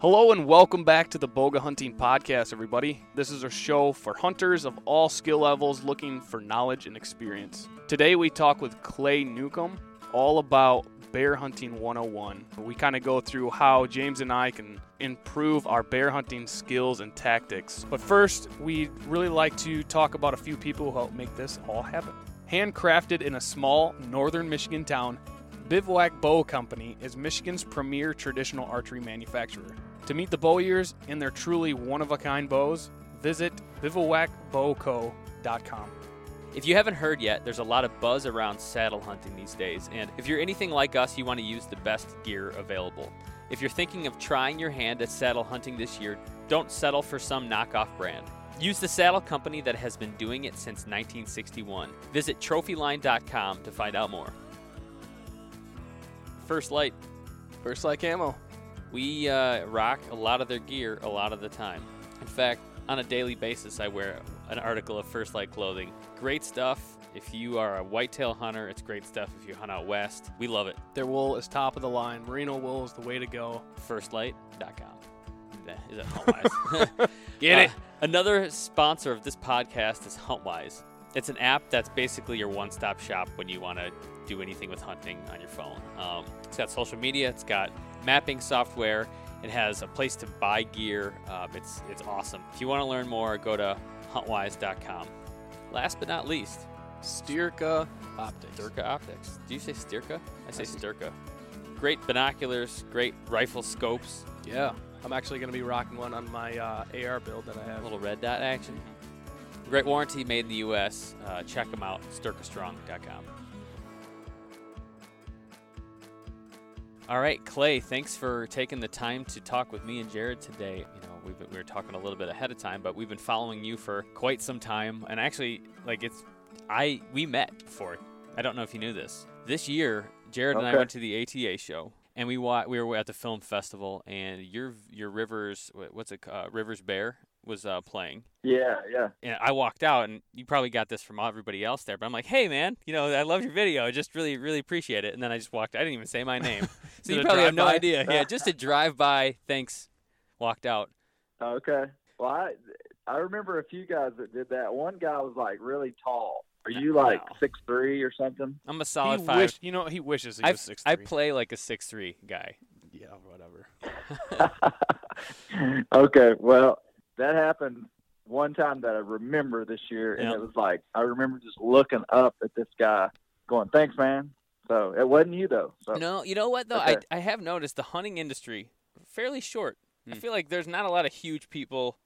Hello and welcome back to the Bowga Hunting Podcast, everybody. This is a show for hunters of all skill levels looking for knowledge and experience. Today we talk with Clay Newcomb all about bear hunting 101. We kind of go through how James and I can improve our bear hunting skills and tactics. But first, we'd really like to talk about a few people who help make this all happen. Handcrafted in a small northern Michigan town, Bivouac Bow Company is Michigan's premier traditional archery manufacturer. To meet the bowyers in their truly one of a kind bows, visit bivouacbowco.com. If you haven't heard yet, there's a lot of buzz around saddle hunting these days, and if you're anything like us, you want to use the best gear available. If you're thinking of trying your hand at saddle hunting this year, don't settle for some knockoff brand. Use the saddle company that has been doing it since 1961. Visit trophyline.com to find out more. First Lite, First Lite Camo. We uh, rock a lot of their gear a lot of the time. In fact, on a daily basis, I wear an article of First Lite clothing. Great stuff. If you are a whitetail hunter, it's great stuff. If you hunt out west, we love it. Their wool is top of the line. Merino wool is the way to go. Firstlite.com. Is that Huntwise? Get Uh, it? Another sponsor of this podcast is Huntwise. It's an app that's basically your one-stop shop when you want to do anything with hunting on your phone. Um, it's got social media. It's got mapping software. It has a place to buy gear. Um, it's it's awesome. If you want to learn more, go to huntwise.com. Last but not least, Styrka Optics. Stirka Optics. Do you say Stirka? I say Stirka. Great binoculars, great rifle scopes, Yeah. I'm actually going to be rocking one on my uh, AR build that I have. A little red dot action. Great warranty made in the U.S. Uh, check them out, styrkastrong.com. All right, Clay, thanks for taking the time to talk with me and Jared today. You know, we've been, we were talking a little bit ahead of time, but we've been following you for quite some time, and actually, like it's, I we met before. I don't know if you knew this. This year, Jared and I went to the ATA show, and we wa- we were at the film festival, and your your Rivers, what's it, uh, River's Bear was uh, playing, Yeah, yeah. and I walked out, and you probably got this from everybody else there, but I'm like, hey man, you know, I love your video, I just really, really appreciate it. And then I just walked. I didn't even say my name, so you probably have no drive-by? idea. Yeah, just a drive by. Thanks. Walked out. Okay. Well, I I remember a few guys that did that. One guy was like really tall. Are you like No. six three or something? I'm a He solid five. wish, you know, he wishes he I, was six I play like a six three guy. Yeah, whatever. okay. Well, that happened one time that I remember this year, and Yep. it was like I remember just looking up at this guy, going, "Thanks, man." So it wasn't you though. So No, you know what though? Okay. I I have noticed the hunting industry fairly short. I Hmm. feel like there's not a lot of huge people.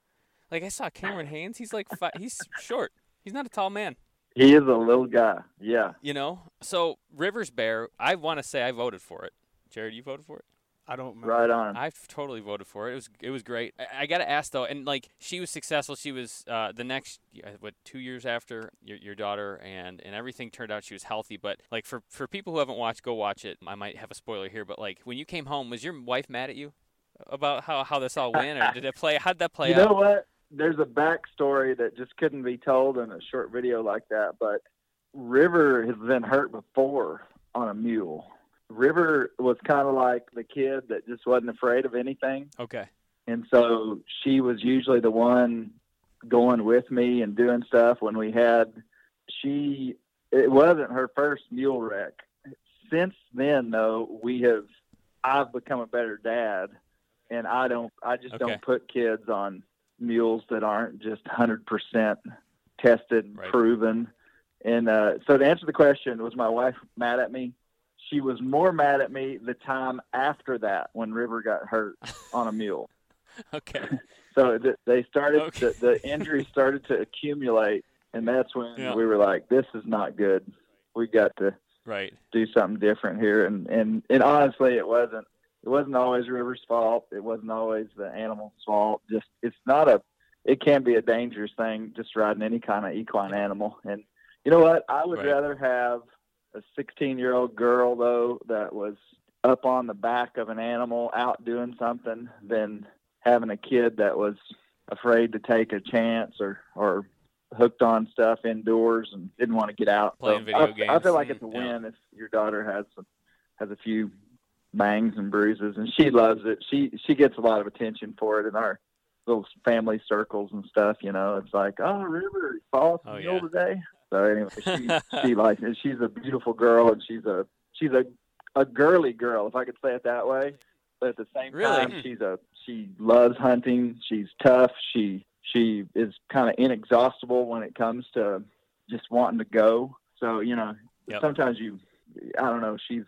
Like I saw Cameron Hanes. He's like fi- he's short. He's not a tall man. he is a little guy. Yeah. You know. So River's Bear, I want to say I voted for it. Jared, you voted for it. I don't remember. Right on. I totally voted for it. It was it was great. I, I got to ask though, and like she was successful. She was uh, the next what two years after your, your daughter, and and everything turned out she was healthy. But like for for people who haven't watched, go watch it. I might have a spoiler here, but like when you came home, was your wife mad at you about how how this all went, or did it play? How did that play you out? You know what? There's a backstory that just couldn't be told in a short video like that. But River has been hurt before on a mule. River was kind of like the kid that just wasn't afraid of anything. Okay. And so she was usually the one going with me and doing stuff when we had, she, it wasn't her first mule wreck. Since then, though, we have, I've become a better dad and I don't, I just Okay. don't put kids on mules that aren't just 100% tested, Right. proven. And uh, so to answer the question, was my wife mad at me? She was more mad at me the time after that when River got hurt on a mule. Okay. So th- they started, Okay. the, the injury started to accumulate, and that's when Yeah. we were like, "This is not good. We got to Right. do something different here." And and and honestly, it wasn't. It wasn't always River's fault. It wasn't always the animal's fault. Just it's not a. It can be a dangerous thing just riding any kind of equine animal. And you know what? I would Right. rather have a 16 year old girl though that was up on the back of an animal out doing something than having a kid that was afraid to take a chance or or hooked on stuff indoors and didn't want to get out. Playing So video I, I feel like it's a mm, yeah. win if your daughter has some, has a few bangs and bruises, and she loves it. She she gets a lot of attention for it in our little family circles and stuff. You know, it's like, oh, River, fall Oh, mule yeah. today. So anyway, she she likes it. She's a beautiful girl, and she's a she's a a girly girl, if I could say it that way. But at the same Really? time, hmm. she's a she loves hunting. She's tough. She she is kind of inexhaustible when it comes to just wanting to go. So you know, Yep. sometimes you, I don't know. She's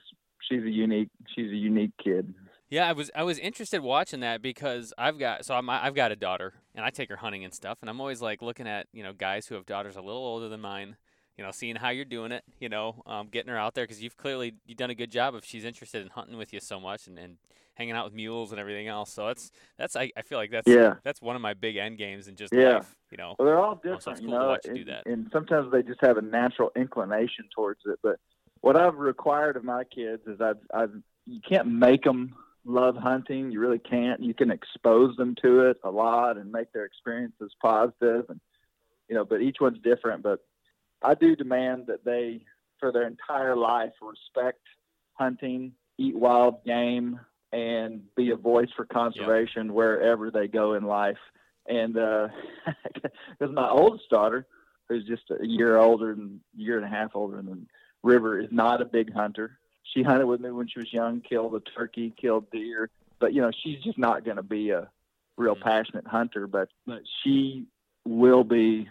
she's a unique she's a unique kid. Yeah, I was I was interested watching that because I've got so I'm, I've got a daughter and I take her hunting and stuff and I'm always like looking at you know guys who have daughters a little older than mine, you know, seeing how you're doing it, you know, um, getting her out there because you've clearly you've done a good job if she's interested in hunting with you so much and, and hanging out with mules and everything else. So that's that's I, I feel like that's Yeah. that's one of my big end games and just Yeah. life, you know. Well, they're all different, you cool to know, watch you do and, that. and sometimes they just have a natural inclination towards it. But what I've required of my kids is I've, I've you can't make them love hunting. You really can't. You can expose them to it a lot and make their experiences positive, and you know. But each one's different. But I do demand that they, for their entire life, respect hunting, eat wild game, and be a voice for conservation wherever they go in life. And uh, because my oldest daughter, who's just a year older and year and a half older than River, is not a big hunter. She hunted with me when she was young, killed a turkey, killed deer, but you know she's just not going to be a real Mhm. passionate hunter. But but she will be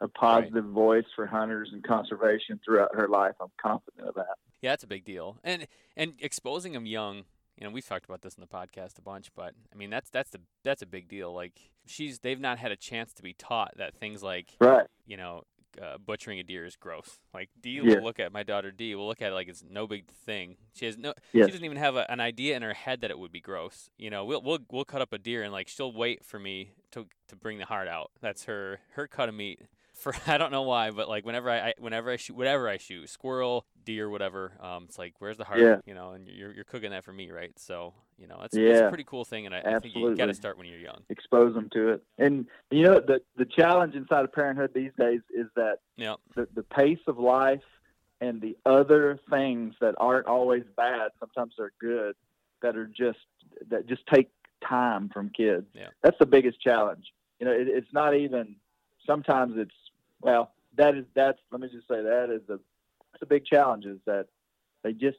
a positive voice for hunters and conservation throughout her life. I'm confident of that. Yeah, it's a big deal, and and exposing them young. You know, we've talked about this in the podcast a bunch, but I mean that's that's the that's a big deal. Like she's they've not had a chance to be taught that things like Right. you know uh, butchering a deer is gross. Like Dee Yeah. will look at my daughter Dee will look at it like it's no big thing. She has no Yes. she doesn't even have a, an idea in her head that it would be gross. You know, we'll we'll we'll cut up a deer and like she'll wait for me to to bring the heart out. That's her her cut of meat. For I don't know why, but like whenever I, I whenever I shoot whatever I shoot, squirrel, deer, whatever, um, it's like where's the heart? Yeah. You know, and you're you're cooking that for me, right? So you know, it's, it's a Yeah. pretty cool thing, and I, I think you got to start when you're young. expose them to it. And you know, the the challenge inside of parenthood these days is that Yeah. the the pace of life and the other things that aren't always bad, sometimes they're good, that are just that just take time from kids. Yeah. That's the biggest challenge. You know, it, it's not even. Sometimes it's well. That is that's. Let me just say that is the the big challenge is that they just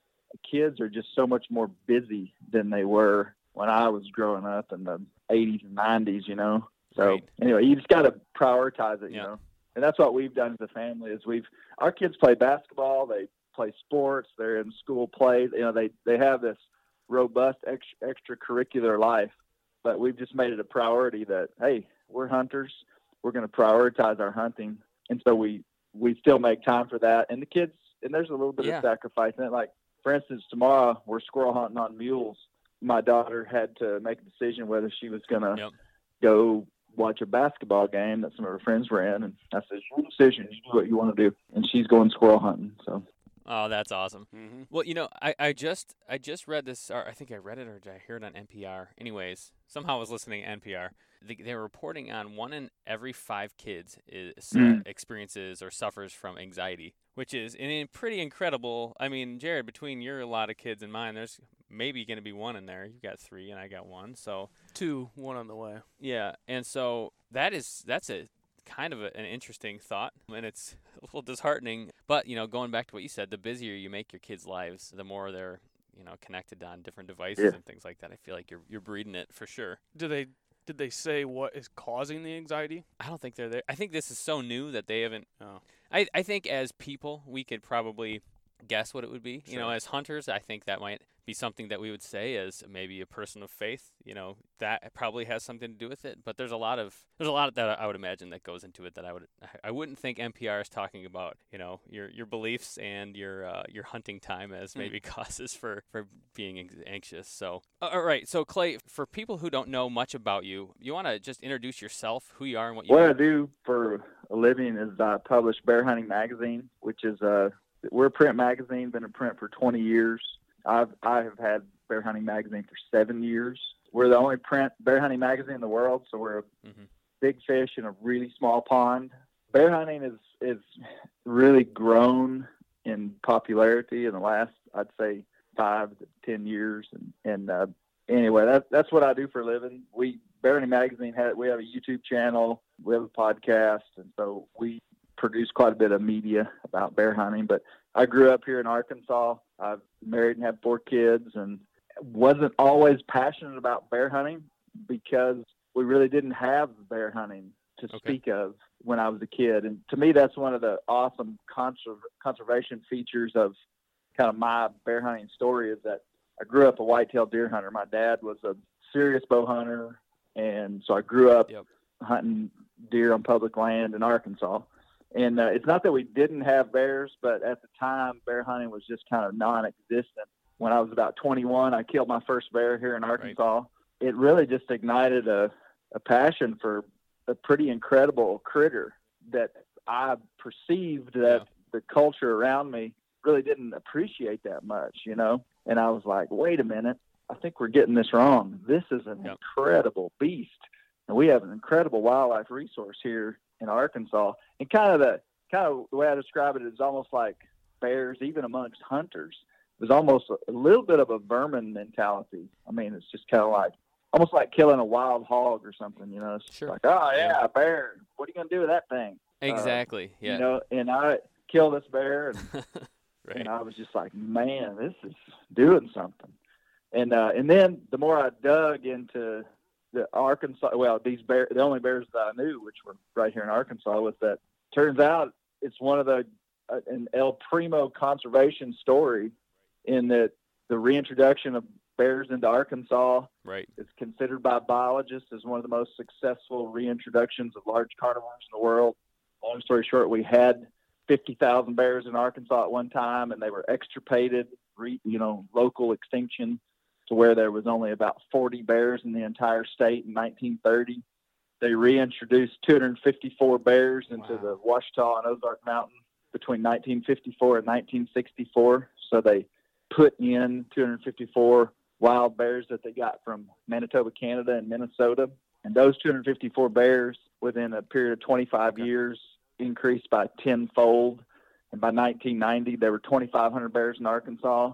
kids are just so much more busy than they were when I was growing up in the 80s and 90s, you know. So Right. anyway, you just got to prioritize it, you Yeah. know. And that's what we've done as a family is we've our kids play basketball, they play sports, they're in school plays, you know, they they have this robust ex, extracurricular life, but we've just made it a priority that hey, we're hunters, we're going to prioritize our hunting, and so we we still make time for that. And the kids, and there's a little bit Yeah. of sacrifice in it. Like for instance, tomorrow we're squirrel hunting on mules. My daughter had to make a decision whether she was going to Yep. go watch a basketball game that some of her friends were in, and I said, "It's your decision. You do what you want to do." And she's going squirrel hunting. So Oh, that's awesome. Mm-hmm. Well, you know, I, I just I just read this, or I think I read it, or did I hear it on NPR? Anyways, somehow I was listening to NPR. They, they were reporting on one in every five kids is uh, Mm. experiences or suffers from anxiety, which is pretty incredible. I mean, Jared, between your lot of kids and mine, there's maybe going to be one in there. You've got three, and I got one. So Two, one on the way. yeah, and so that is that's a kind of a, an interesting thought, and it's a little disheartening. But you know, going back to what you said, the busier you make your kids' lives, the more they're you know connected on different devices Yeah. and things like that. I feel like you're you're breeding it for sure. Did they did they say what is causing the anxiety? I don't think they're there. I think this is so new that they haven't. Oh. I I think as people we could probably guess what it would be. You know, as hunters, I think that might be something that we would say as maybe a person of faith. You know, that probably has something to do with it. But there's a lot of there's a lot that I would imagine that goes into it that I would I wouldn't think NPR is talking about. You know, your your beliefs and your uh, your hunting time as Hmm. maybe causes for for being anxious. So all right, so Clay, for people who don't know much about you, you want to just introduce yourself, who you are, and what you what do. I do for a living is I publish Bear Hunting Magazine, which is a we're a print magazine, been in print for 20 years. I've I have had Bear Hunting Magazine for seven years. We're the only print bear hunting magazine in the world, so we're a Mhm. big fish in a really small pond. Bear hunting is is really grown in popularity in the last I'd say five to ten years, and and uh, anyway, that, that's what I do for a living. We Bear Hunting Magazine had we have a YouTube channel, we have a podcast, and so we produce quite a bit of media about bear hunting. But I grew up here in Arkansas. I've married and have four kids, and wasn't always passionate about bear hunting because we really didn't have bear hunting to Okay. speak of when I was a kid. And to me, that's one of the awesome conser- conservation features of kind of my bear hunting story is that I grew up a whitetail deer hunter. My dad was a serious bow hunter, and so I grew up Yep. hunting deer on public land in Arkansas. And uh, it's not that we didn't have bears, but at the time, bear hunting was just kind of non-existent. When I was about 21, I killed my first bear here in Arkansas. It really just ignited a, a passion for a pretty incredible critter that I perceived that Yeah. the culture around me really didn't appreciate that much, you know. And I was like, wait a minute, I think we're getting this wrong. This is an Yep. incredible beast, and we have an incredible wildlife resource here in Arkansas. And kind of the kind of the way I describe it is almost like bears, even amongst hunters. It was almost a, a little bit of a vermin mentality. I mean, it's just kind of like almost like killing a wild hog or something. You know, it's Sure. like, oh Yeah. yeah, a bear. What are you gonna do with that thing? Exactly. yeah. You know, and I killed this bear, and right. and I was just like, man, this is doing something. And uh, and then the more I dug into the Arkansas, well, these bear, the only bears that I knew, which were right here in Arkansas, was that turns out it's one of the uh, an El Primo conservation story, in that the reintroduction of bears into Arkansas Right. is considered by biologists as one of the most successful reintroductions of large carnivores in the world. Long story short, we had 50,000 bears in Arkansas at one time, and they were extirpated, re, you know, local extinction to where there was only about 40 bears in the entire state in 1930. They reintroduced 254 bears into Wow. the Ouachita and Ozark Mountain between 1954 and 1964. So they put in 254 wild bears that they got from Manitoba, Canada, and Minnesota. And those 254 bears, within a period of 25 Okay. years, increased by tenfold. And by 1990, there were 2,500 bears in Arkansas.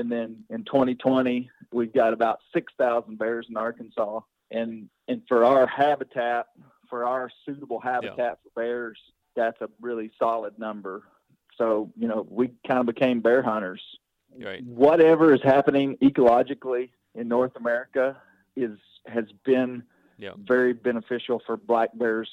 And then in 2020, we've got about 6,000 bears in Arkansas. And and for our habitat, for our suitable habitat for bears, that's a really solid number. So you know, we kind of became bear hunters Right. whatever is happening ecologically in North America is has been Yeah. very beneficial for black bears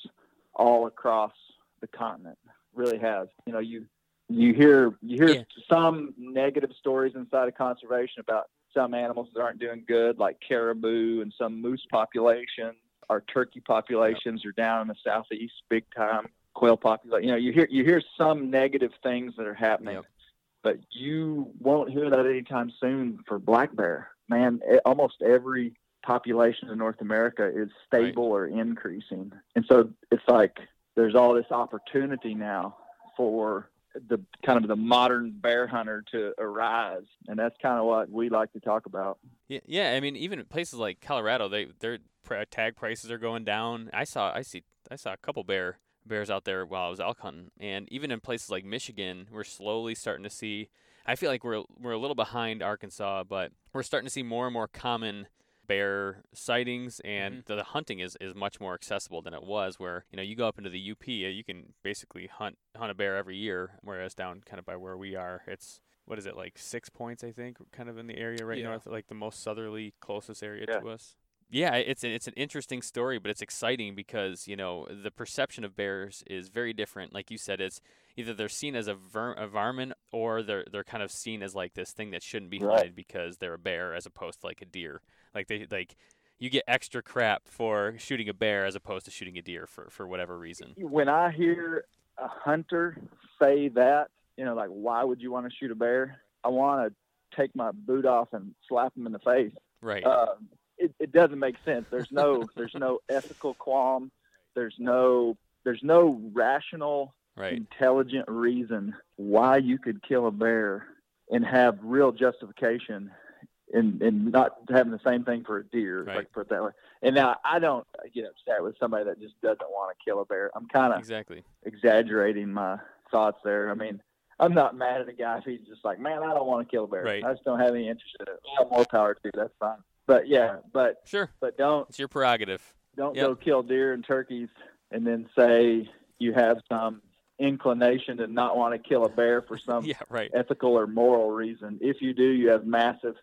all across the continent. Really has. You know, you you hear you hear Yeah. some negative stories inside of conservation about some animals that aren't doing good, like caribou and some moose populations. Our turkey populations are down in the southeast big time. Quail population. You know, you hear you hear some negative things that are happening Yep. but you won't hear that anytime soon for black bear. Man, e- almost every population in North America is stable or increasing. And so it's like there's all this opportunity now for the kind of the modern bear hunter to arise. And that's kind of what we like to talk about. Yeah, yeah. I mean, even places like Colorado, they their tag prices are going down. I saw, I see, I saw a couple bear bears out there while I was elk hunting, and even in places like Michigan, we're slowly starting to see. I feel like we're we're a little behind Arkansas, but we're starting to see more and more common bear sightings, and the, the hunting is, is much more accessible than it was. Where you know you go up into the UP, uh, you can basically hunt hunt a bear every year, whereas down kind of by where we are, it's what is it like six points I think, kind of in the area right Yeah. north, like the most southerly closest area Yeah. to us. Yeah, it's an, it's an interesting story, but it's exciting because you know the perception of bears is very different. Like you said, it's either they're seen as a, ver- a varmint or they're they're kind of seen as like this thing that shouldn't be Right. hunted because they're a bear as opposed to like a deer. Like they like you get extra crap for shooting a bear as opposed to shooting a deer for for whatever reason. When I hear a hunter say that, you know, like, why would you want to shoot a bear? I want to take my boot off and slap him in the face. Right. uh, it, it doesn't make sense. There's no there's no ethical qualm. There's no there's no rational, right. intelligent reason why you could kill a bear and have real justification and in not having the same thing for a deer. Right. Like put it that way. And now I don't get upset with somebody that just doesn't want to kill a bear. I'm kind of Exactly. exaggerating my thoughts there. I mean, I'm not mad at a guy if he's just like, man, I don't want to kill a bear. Right. I just don't have any interest in it. I have more power to. That's fine. But yeah, but Sure, but don't it's your prerogative. don't Yep. go kill deer and turkeys and then say you have some inclination to not want to kill a bear for some yeah, right. ethical or moral reason. If you do, you have massive,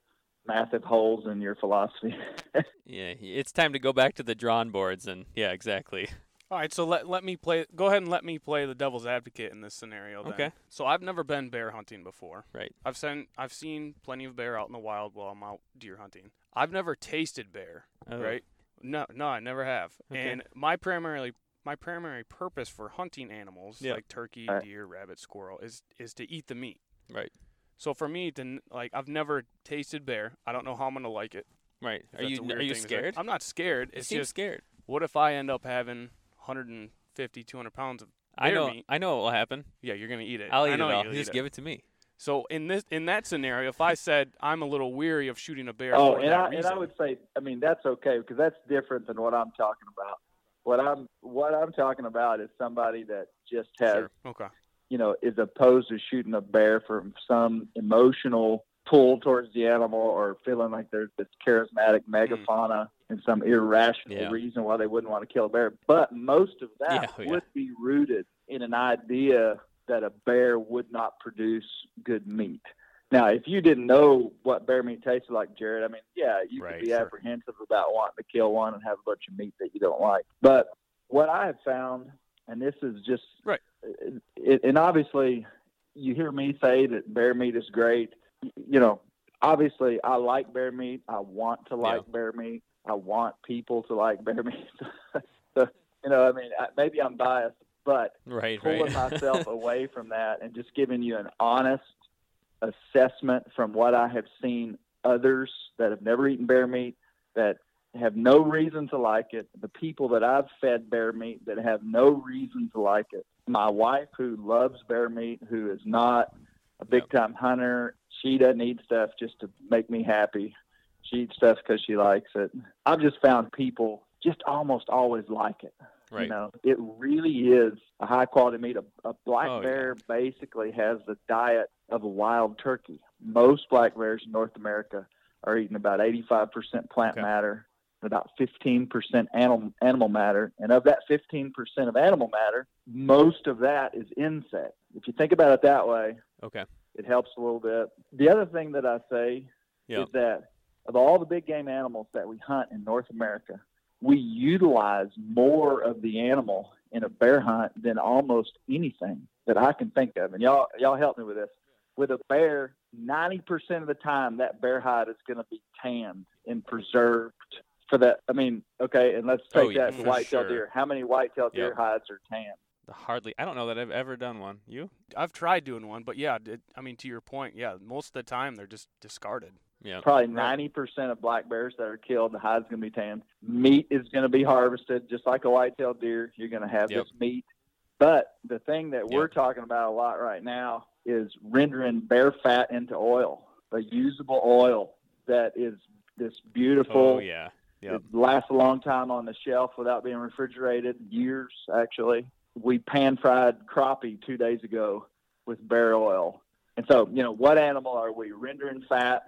massive holes in your philosophy. Yeah, it's time to go back to the drawn boards and yeah, exactly. All right, so let let me play. Go ahead and let me play the devil's advocate in this scenario. Then. Okay. So I've never been bear hunting before. Right. I've seen I've seen plenty of bear out in the wild while I'm out deer hunting. I've never tasted bear. Oh, Right. No, no, I never have. Okay. And my primarily my primary purpose for hunting animals Yeah. like turkey, Right. deer, rabbit, squirrel is is to eat the meat. Right. So for me to like I've never tasted bear. I don't know how I'm gonna like it. Right. Are you a weird are you thing to say. scared? I'm not scared. You It's seem just scared. what if I end up having 150, 200 pounds of I know. meat? I know what will happen. Yeah, you're gonna eat it. I'll I eat it know all. you'll Just give it to me. So in this in that scenario, if I said I'm a little weary of shooting a bear oh, and that I and I would say, I mean, that's okay because that's different than what I'm talking about. What I'm what I'm talking about is somebody that just has Sure. Okay. you know, is opposed to shooting a bear from some emotional pull towards the animal or feeling like there's this charismatic hmm. megafauna and some irrational Yeah. reason why they wouldn't want to kill a bear. But most of that Yeah, oh, yeah. would be rooted in an idea that a bear would not produce good meat. Now, if you didn't know what bear meat tasted like, Jared, I mean, yeah, you Right, could be sure. apprehensive about wanting to kill one and have a bunch of meat that you don't like. But what I have found, and this is just Right. it, and obviously you hear me say that bear meat is great. You know, obviously I like bear meat. I want to like bear meat. I want people to like bear meat. so, you know, I mean, I, maybe I'm biased, but Right. pulling Right. myself away from that and just giving you an honest assessment from what I have seen others that have never eaten bear meat that have no reason to like it, the people that I've fed bear meat that have no reason to like it. My wife who loves bear meat, who is not a big time hunter, she doesn't eat stuff just to make me happy. She eats stuff because she likes it. I've just found people just almost always like it. right. You know, it really is a high quality meat. A, a black Oh, yeah. bear basically has the diet of a wild turkey. Most black bears in North America are eating about 85% plant Okay. matter and about 15% animal, animal matter. And of that 15% of animal matter, most of that is insect. If you think about it that way, Okay. it helps a little bit. The other thing that I say Yeah. is that of all the big game animals that we hunt in North America, we utilize more of the animal in a bear hunt than almost anything that I can think of. And y'all, y'all help me with this. With a bear, 90% of the time, that bear hide is going to be tanned and preserved for that. I mean, okay, and let's Oh, take yeah, that to for whitetail sure. deer. How many whitetail deer Yep. hides are tanned? Hardly. I don't know that I've ever done one. You? I've tried doing one, but yeah, it, I mean to your point, yeah, most of the time they're just discarded. Yeah. Probably ninety percent of black bears that are killed, the hide's going to be tanned. Meat is going to be harvested, just like a white-tailed deer. You're going to have Yep. this meat. But the thing that we're talking about a lot right now is rendering bear fat into oil, a usable oil that is this beautiful. Oh yeah. Yep. It lasts a long time on the shelf without being refrigerated, years actually. We pan fried crappie two days ago with bear oil. And so, you know, what animal are we rendering fat,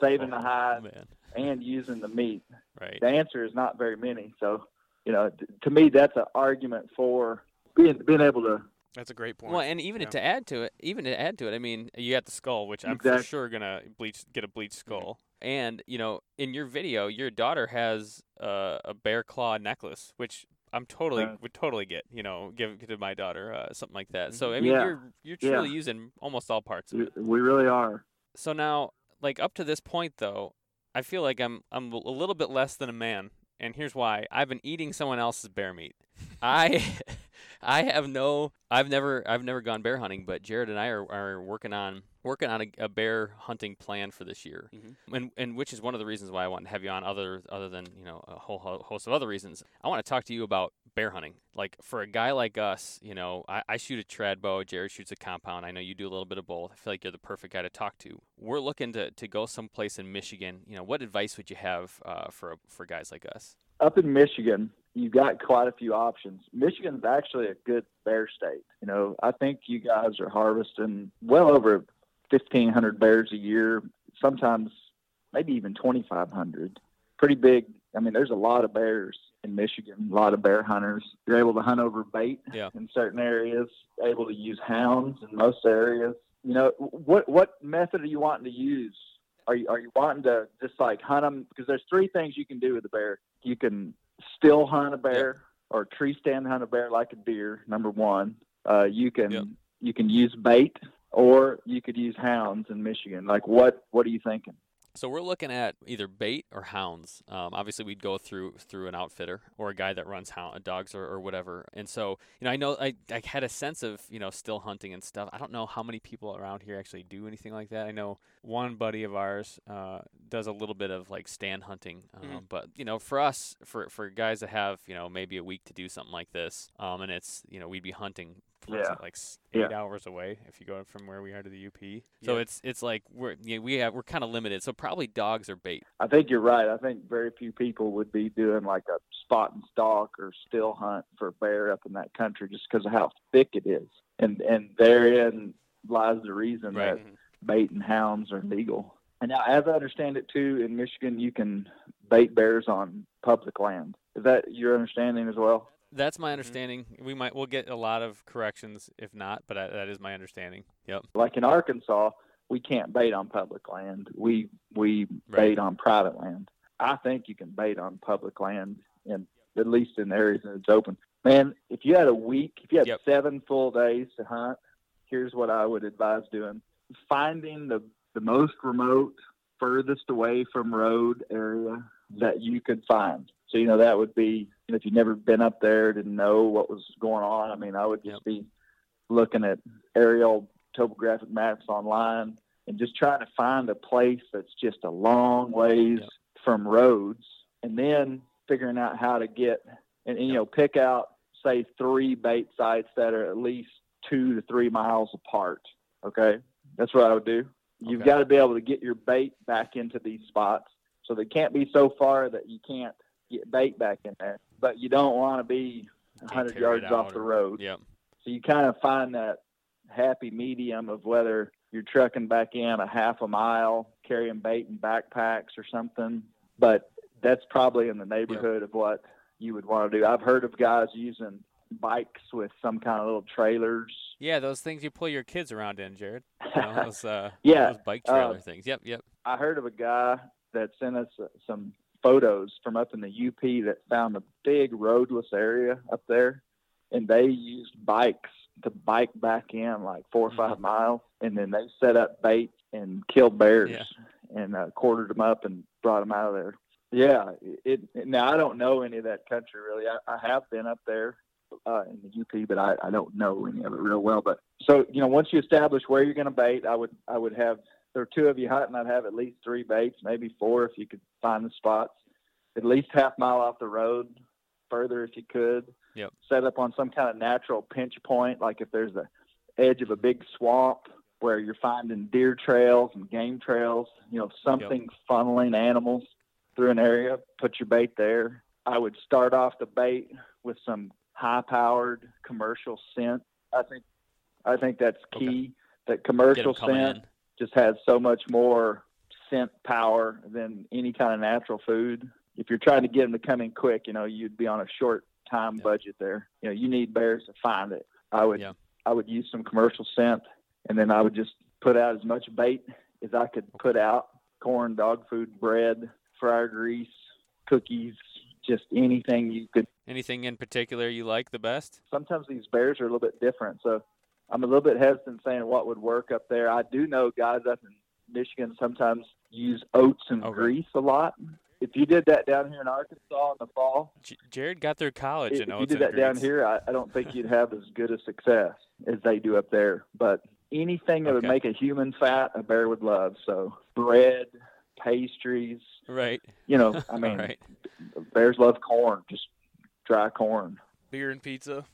saving the Oh, hide, man. and using the meat? Right. The answer is not very many. So, you know, t- to me, that's an argument for being being able to. That's a great point. Well, and even Yeah. to add to it, even to add to it, I mean, you got the skull, which I'm for Exact- sure gonna bleach, get a bleached skull. And you know, in your video, your daughter has uh, a bear claw necklace, which I'm totally Right. would totally get. You know, give to my daughter uh, something like that. So I mean, Yeah. you're you're Yeah. truly using almost all parts of it. we really are. So now, like up to this point, though, I feel like I'm I'm a little bit less than a man, and here's why: I've been eating someone else's bear meat. I I have no I've never I've never gone bear hunting, but Jared and I are, are working on working on a, a bear hunting plan for this year, Mhm. and and which is one of the reasons why I want to have you on. Other other than you know a whole ho- host of other reasons, I want to talk to you about bear hunting. Like for a guy like us, you know, I, I shoot a trad bow, Jared shoots a compound. I know you do a little bit of both. I feel like you're the perfect guy to talk to. We're looking to, to go someplace in Michigan. You know, what advice would you have uh, for for guys like us? Up in Michigan, you've got quite a few options. Michigan's actually a good bear state. You know, I think you guys are harvesting well over 1,500 bears a year, sometimes maybe even 2,500. Pretty big. I mean, there's a lot of bears in Michigan, a lot of bear hunters. You're able to hunt over bait Yeah. in certain areas, able to use hounds in most areas. You know, what what method are you wanting to use? Are you, are you wanting to just like hunt them? Because there's three things you can do with a bear. You can still hunt a bear or tree stand hunt a bear like a deer. Number one, uh, you can you can use bait or you could use hounds in Michigan. Like what what are you thinking? So we're looking at either bait or hounds. Um, obviously, we'd go through through an outfitter or a guy that runs hound, dogs or, or whatever. And so, you know, I know I, I had a sense of you know still hunting and stuff. I don't know how many people around here actually do anything like that. I know one buddy of ours uh, does a little bit of like stand hunting, um, Mhm. but you know, for us, for for guys that have you know maybe a week to do something like this, um, and it's you know we'd be hunting. Yeah. it, like s- Yeah. eight hours away if you go from where we are to the UP. So Yeah. it's it's like we're yeah, we have we're kind of limited. So probably dogs are bait. I think you're right. I think very few people would be doing like a spot and stalk or still hunt for bear up in that country just because of how thick it is. And and therein lies the reason Right. that bait and hounds are legal. And now, as I understand it too, in Michigan you can bait bears on public land. Is that your understanding as well? That's my Mhm. understanding. We might we'll get a lot of corrections if not, but I, that is my understanding. Yep. Like in Arkansas, we can't bait on public land. We we Right. bait on private land. I think you can bait on public land, and at least in areas that it's open. Man, if you had a week, if you had Yep. seven full days to hunt, here's what I would advise doing: finding the the most remote, furthest away from road area that you could find. So you know that would be if you've never been up there, didn't know what was going on. I mean, I would just Yep. be looking at aerial topographic maps online and just trying to find a place that's just a long ways Yep. from roads, and then figuring out how to get and, and you know pick out say three bait sites that are at least two to three miles apart. Okay, that's what I would do. You've Okay. got to be able to get your bait back into these spots, so they can't be so far that you can't get bait back in there. But you don't want to be Can't 100 yards off the road. Yep. So you kind of find that happy medium of whether you're trucking back in a half a mile, carrying bait in backpacks or something. But that's probably in the neighborhood of what you would want to do. I've heard of guys using bikes with some kind of little trailers. Yeah, those things you pull your kids around in, Jared. You know, those uh Yeah, those bike uh, trailer things. Yep, yep. I heard of a guy that sent us uh, some photos from up in the UP that found a big roadless area up there, and they used bikes to bike back in like four or Mhm. five miles, and then they set up bait and killed bears Yeah. and uh, quartered them up and brought them out of there. Yeah, it, it. Now I don't know any of that country really. I, I have been up there uh, in the UP, but I, I don't know any of it real well. But so you know, once you establish where you're going to bait, I would I would have there are two of you hunting, I'd have at least three baits, maybe four if you could find the spots. At least half mile off the road, further if you could. Yep. Set up on some kind of natural pinch point, like if there's a edge of a big swamp where you're finding deer trails and game trails, you know, something funneling animals through an area, put your bait there. I would start off the bait with some high powered commercial scent. I think I think that's Okay. key. That commercial scent in. Just has so much more scent power than any kind of natural food. If you're trying to get them to come in quick, you know, you'd be on a short time Yeah. budget there. You know, you need bears to find it. I would Yeah. I would use some commercial scent and then I would just put out as much bait as I could put out. Corn, dog food, bread, fryer grease, cookies, just anything you could Anything in particular you like the best? sometimes these bears are a little bit different. So I'm a little bit hesitant saying what would work up there. I do know guys up in Michigan sometimes use oats and Okay. grease a lot. If you did that down here in Arkansas in the fall, J- Jared got through college if in you oats did and that down here, I, I don't think you'd have as good a success as they do up there. But anything that would make a human fat, a bear would love. So bread, pastries, Right. you know, I mean, right. bears love corn, just dry corn. Beer and pizza.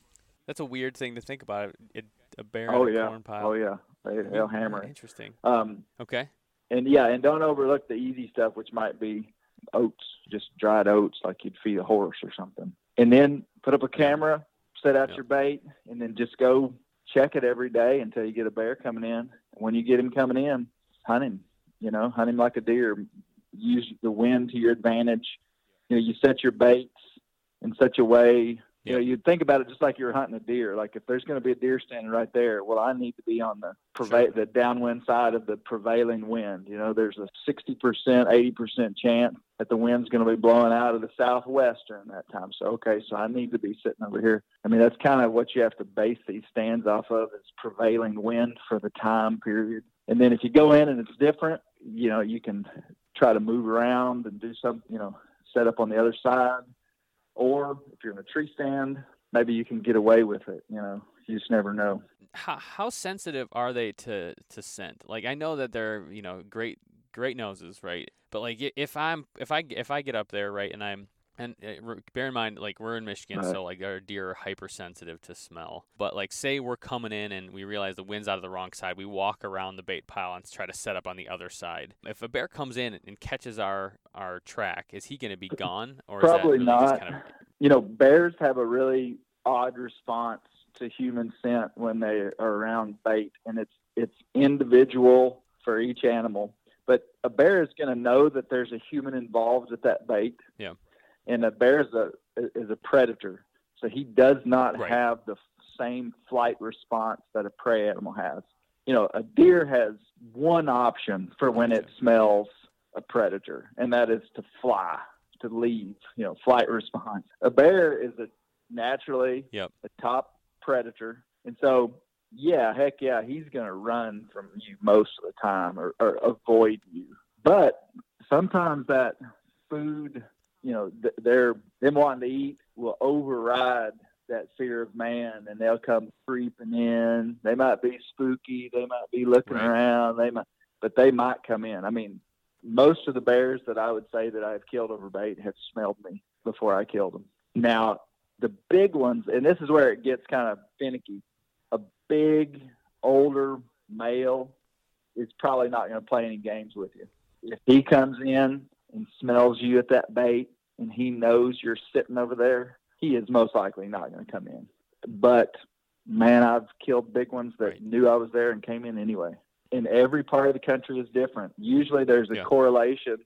That's a weird thing to think about. It, a bear Oh yeah, corn pile. oh yeah, they, they'll hammer it. Interesting. Um, Okay. and yeah, and don't overlook the easy stuff, which might be oats, just dried oats, like you'd feed a horse or something. and then put up a camera, set out Yep. your bait, and then just go check it every day until you get a bear coming in. When you get him coming in, hunt him. You know, hunt him like a deer. Use the wind to your advantage. You know, you set your baits in such a way. You know, Yep. you think about it just like you're hunting a deer. Like if there's going to be a deer standing right there, well, I need to be on the preva- Sure. the downwind side of the prevailing wind. You know, there's a 60%, 80% chance that the wind's going to be blowing out of the southwest during that time. So, okay, so I need to be sitting over here. I mean, that's kind of what you have to base these stands off of is prevailing wind for the time period. And then if you go in and it's different, you know, you can try to move around and do some, you know, set up on the other side. Or if you're in a tree stand, maybe you can get away with it. You know, you just never know. How, how sensitive are they to to scent? Like I know that they're you know great great noses, right? But like if I'm if I if I get up there right and I'm and uh, bear in mind like we're in Michigan, Right. so like our deer are hypersensitive to smell. But like say we're coming in and we realize the wind's out of the wrong side, we walk around the bait pile and try to set up on the other side. If a bear comes in and catches our our track, is he going to be gone or is Probably that really not. kind of You know, bears have a really odd response to human scent when they are around bait, and it's it's individual for each animal. But a bear is going to know that there's a human involved with that bait. Yeah. And a bear is a is a predator, so he does not Right. have the same flight response that a prey animal has. You know, a deer has one option for when it smells a predator, and that is to fly, to leave. You know, flight response. A bear is a naturally Yep. a top predator, and so yeah, heck yeah, he's going to run from you most of the time or, or avoid you. But sometimes that food, you know, th- they're them wanting to eat will override that fear of man, and they'll come creeping in. They might be spooky, they might be looking Right. around, they might, but they might come in. I mean, most of the bears that I would say that I've killed over bait have smelled me before I killed them. Now, the big ones, and this is where it gets kind of finicky. A big, older male is probably not going to play any games with you. If he comes in and smells you at that bait and he knows you're sitting over there, he is most likely not going to come in. But man, I've killed big ones that Right. knew I was there and came in anyway. And every part of the country is different. Usually there's a Yeah. correlation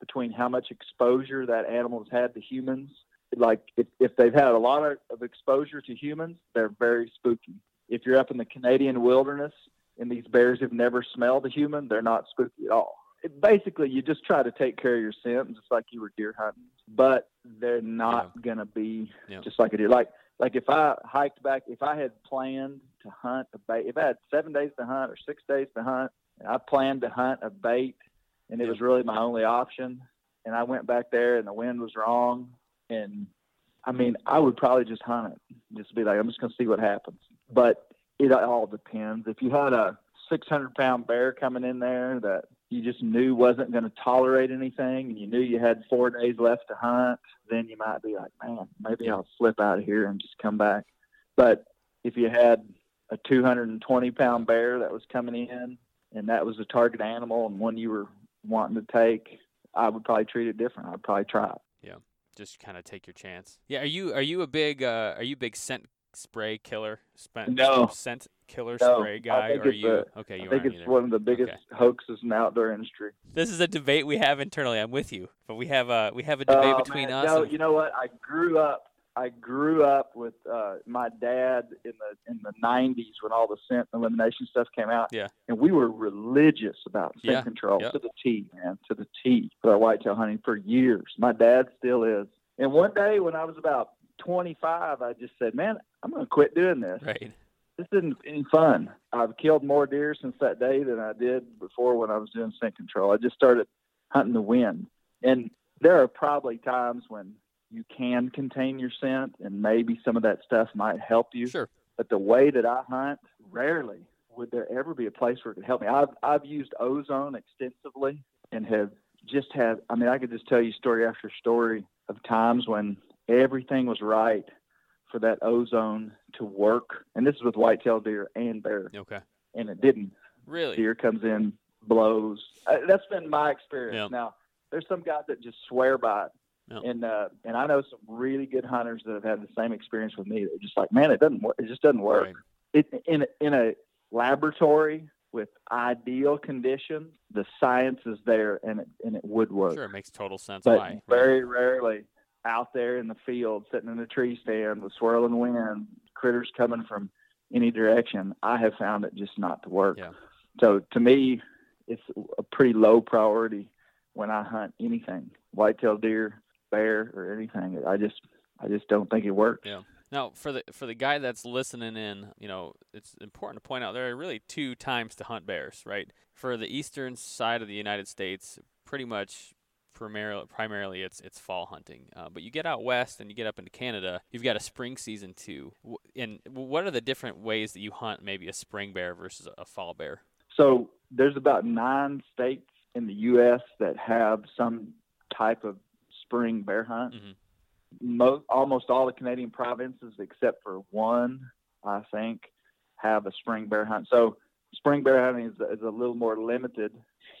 between how much exposure that animal's had to humans. Like if, if they've had a lot of, of exposure to humans, they're very spooky. If you're up in the Canadian wilderness and these bears have never smelled a human, they're not spooky at all. Basically, you just try to take care of your scent, just like you were deer hunting. But they're not gonna be Yeah. just like a deer. Like like if I hiked back, if I had planned to hunt a bait, if I had seven days to hunt or six days to hunt, and I planned to hunt a bait, and it Yeah. was really my only option, and I went back there and the wind was wrong, and I mean, I would probably just hunt it, just be like, I'm just gonna see what happens. But it all depends. If you had a 600 pound bear coming in there that you just knew wasn't going to tolerate anything, and you knew you had four days left to hunt, then you might be like, man, maybe I'll slip out of here and just come back. But if you had a 220 pound bear that was coming in, and that was a target animal and one you were wanting to take, I would probably treat it different. I'd probably try it. Yeah. Just kind of take your chance. Yeah, are you are you a big uh, are you a big scent spray killer? Spent, No. scent killer spray I guy, or you? a- okay, you I think it's either. one of the biggest hoaxes in the outdoor industry. This is a debate we have internally. I'm with you, but we have a we have a debate Oh, between man, us. No, and- you know what? I grew up. I grew up with uh, my dad in the in the '90s when all the scent elimination stuff came out. Yeah. and we were religious about scent Yeah, control yeah. to the T, man, to the T for our whitetail hunting for years. My dad still is. And one day when I was about 25, I just said, "Man, I'm going to quit doing this. right. This isn't any fun. I've killed more deer since that day than I did before when I was doing scent control. I just started hunting the wind. And there are probably times when you can contain your scent and maybe some of that stuff might help you. Sure. But the way that I hunt, rarely would there ever be a place where it could help me. I've I've used ozone extensively and have just had I mean I could just tell you story after story of times when everything was right for that ozone to work. And this is with whitetail deer and bear, Okay. and it didn't. Really? Deer comes in, blows. Uh, that's been my experience. Yeah. Now, there's some guys that just swear by it. Yep. And uh, and I know some really good hunters that have had the same experience with me. They're just like, man, it doesn't work. It just doesn't work. Right. It, in a- in a laboratory with ideal conditions, the science is there, and it and it would work. Sure, it makes total sense. but why? right. very rarely out there in the field, sitting in a tree stand with swirling wind, critters coming from any direction, I have found it just not to work. Yeah. So to me, it's a pretty low priority when I hunt anything, whitetail deer, bear, or anything. I just, I just don't think it works. Yeah. Now, for the for the guy that's listening in, you know, it's important to point out there are really two times to hunt bears, right? For the eastern side of the United States, pretty much primarily primarily it's it's fall hunting. Uh, but you get out west and you get up into Canada, you've got a spring season too. And what are the different ways that you hunt maybe a spring bear versus a fall bear? So there's about nine states in the U.S. that have some type of spring bear hunt. Mhm. Most, almost all the Canadian provinces, except for one, I think, have a spring bear hunt. So spring bear hunting is, is a little more limited.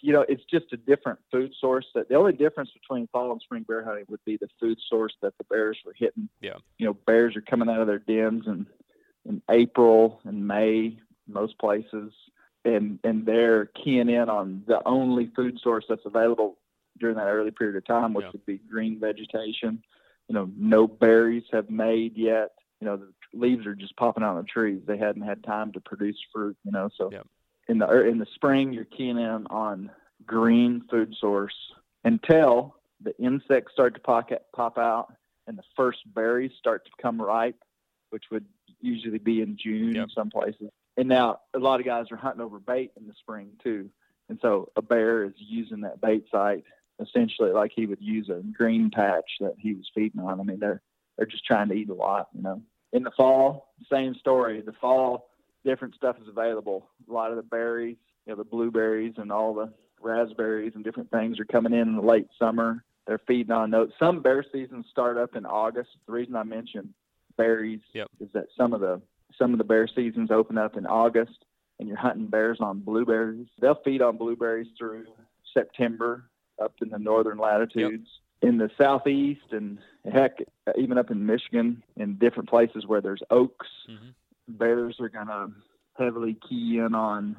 You know, it's just a different food source. That the only difference between fall and spring bear hunting would be the food source that the bears were hitting. Yeah. You know, bears are coming out of their dens in in April and May, most places and and they're keying in on the only food source that's available during that early period of time, which Yeah. would be green vegetation. You know, no berries have made yet. You know, the leaves are just popping out of the trees. They hadn't had time to produce fruit. You know, so Yeah. In the er, in the spring, you're keying in on green food source until the insects start to pop pop out and the first berries start to come ripe, which would usually be in June Yep. in some places. And now a lot of guys are hunting over bait in the spring too. And so a bear is using that bait site essentially like he would use a green patch that he was feeding on. I mean, they're they're just trying to eat a lot, you know. In the fall, same story. The fall, different stuff is available. A lot of the berries, you know, the blueberries and all the raspberries and different things are coming in in the late summer. They're feeding on those. Some bear seasons start up in August. The reason I mentioned berries Yep. is that some of the some of the bear seasons open up in August, and you're hunting bears on blueberries. They'll feed on blueberries through September up in the northern latitudes. In the southeast, and heck, even up in Michigan, in different places where there's oaks, hmm bears are going to heavily key in on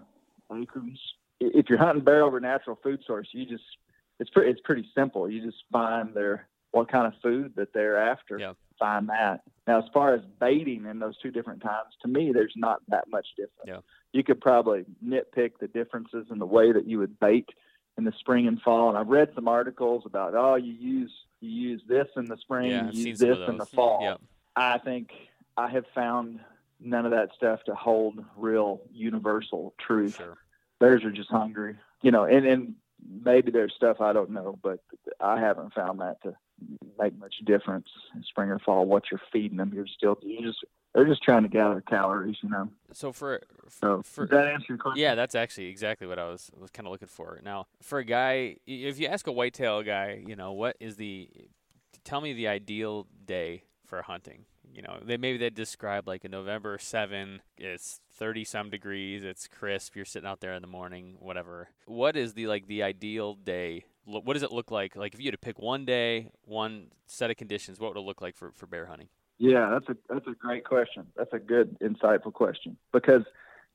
acorns. If you're hunting bear over natural food source, you just it's pretty it's pretty simple. You just find their what kind of food that they're after. Find that. Now, as far as baiting in those two different times, to me, there's not that much difference. You could probably nitpick the differences in the way that you would bait in the spring and fall. And I've read some articles about oh, you use you use this in the spring, Yeah, you I've use this in the fall. Yep. I think I have found none of that stuff to hold real universal truth. Sure. Bears are just hungry, you know, and, and maybe there's stuff I don't know, but I haven't found that to make much difference in spring or fall. What you're feeding them, you're still you just they're just trying to gather calories, you know. So for So for that answer your question? Yeah, that's actually exactly what I was was kind of looking for. Now, for a guy, if you ask a whitetail guy, you know, what is the tell me the ideal day for hunting? You know, they maybe they describe like a November 7, it's 30 some degrees, it's crisp, you're sitting out there in the morning, whatever. What is the like the ideal day? What does it look like? Like if you had to pick one day, one set of conditions, what would it look like for for bear hunting? Yeah, that's a that's a great question. That's a good, insightful question because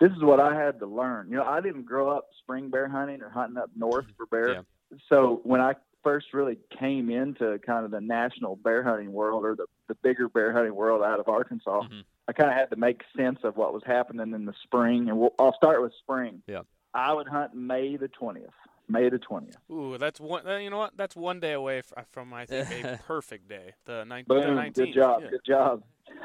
this is what I had to learn. You know, I didn't grow up spring bear hunting or hunting up north mm-hmm. for bear. Yeah. So when I first really came into kind of the national bear hunting world or the, the bigger bear hunting world out of Arkansas, Mhm. I kind of had to make sense of what was happening in the spring. And we'll, I'll start with spring. Yeah. I would hunt May the twentieth. May the twentieth. Ooh, that's one. uh, You know what? That's one day away from I think a perfect day. The nine- the Boom. 19th. Good job. Yeah. Good job.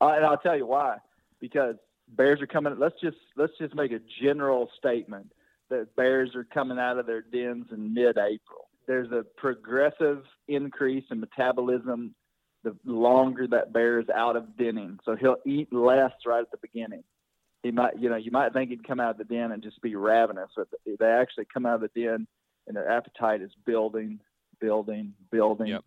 Uh, and I'll tell you why. Because bears are coming. Let's just let's just make a general statement that bears are coming out of their dens in mid-April. There's a progressive increase in metabolism the longer that bear is out of denning. So he'll eat less right at the beginning. He might, you know, you might think he'd come out of the den and just be ravenous, but they actually come out of the den and their appetite is building, building, building Yep.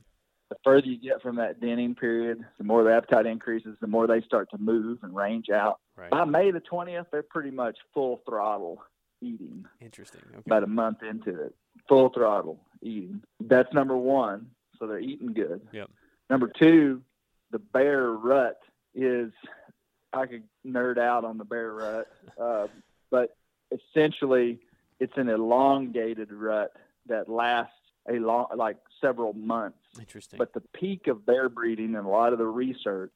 the further you get from that denning period, the more the appetite increases, the more they start to move and range out. Right. By May the 20th, they're pretty much full throttle eating, Interesting. Okay. about a month into it. Full throttle eating. That's number one. so they're eating good. Yep. Number two, the bear rut is I could nerd out on the bear rut, uh, but essentially it's an elongated rut that lasts a long like several months. Interesting. But the peak of bear breeding and a lot of the research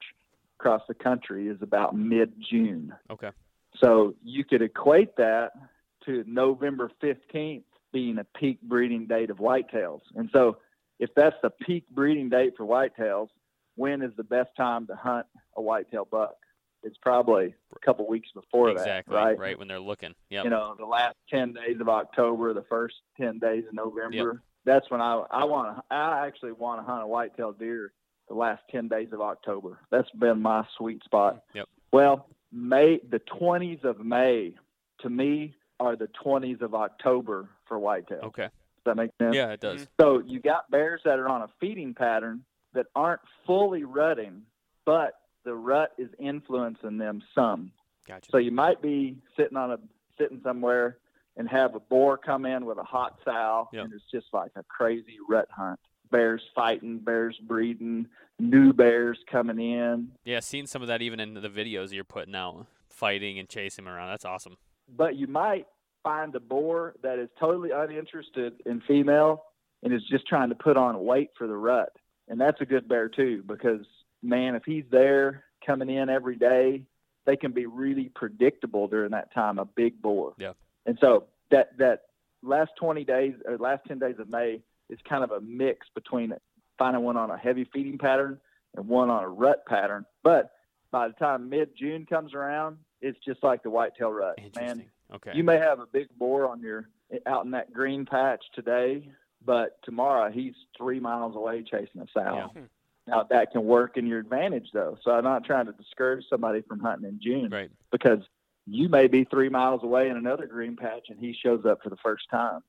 across the country is about mid June. okay. So you could equate that to November 15th being a peak breeding date of whitetails. And so if that's the peak breeding date for whitetails, when is the best time to hunt a whitetail buck? It's probably a couple weeks before exactly. that, right? Right when they're looking. Yeah. You know, the last 10 days of October, the first 10 days of November. That's when I I want to I actually want to hunt a whitetail deer the last 10 days of October. That's been my sweet spot. Yep. Well, May the 20s of May to me are the 20s of October for whitetail. okay. That make sense? Yeah, it does. So you got bears that are on a feeding pattern that aren't fully rutting, but the rut is influencing them some. Gotcha. So you might be sitting on a sitting somewhere and have a boar come in with a hot sow, Yep. and it's just like a crazy rut hunt. Bears fighting, bears breeding, new bears coming in. yeah, seeing some of that even in the videos you're putting out, fighting and chasing around. That's awesome. But you might find a boar that is totally uninterested in female and is just trying to put on weight for the rut. And that's a good bear too, because man, if he's there coming in every day, they can be really predictable during that time, a big boar. Yeah. And so that that last twenty days or last ten days of May is kind of a mix between finding one on a heavy feeding pattern and one on a rut pattern. But by the time mid June comes around, it's just like the whitetail rut. Man, okay. you may have a big boar on your out in that green patch today, but tomorrow he's three miles away chasing a sow. Yeah. Now that can work in your advantage though. So I'm not trying to discourage somebody from hunting in June right. because you may be three miles away in another green patch and he shows up for the first time.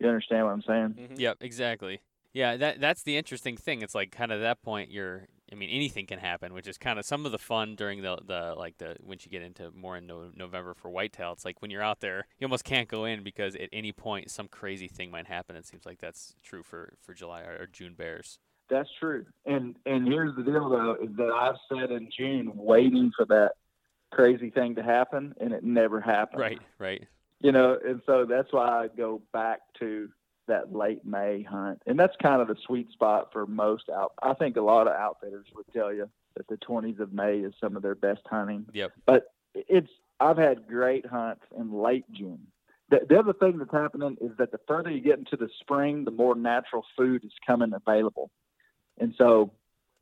You understand what I'm saying? Mhm. Yep, exactly. Yeah, that that's the interesting thing. It's like kind of that point you're I mean anything can happen, which is kind of some of the fun during the the like the once you get into more in no, November for whitetail. It's like when you're out there, you almost can't go in because at any point some crazy thing might happen. It seems like that's true for for July or, or June bears. That's true. And and here's the deal though, is that I've said in June waiting for that crazy thing to happen and it never happened. Right, right. you know, and so that's why I go back to that late May hunt, and that's kind of the sweet spot for most out. I think a lot of outfitters would tell you that the 20s of May is some of their best hunting. Yep. But it's I've had great hunts in late June. The, the other thing that's happening is that the further you get into the spring, the more natural food is coming available, and so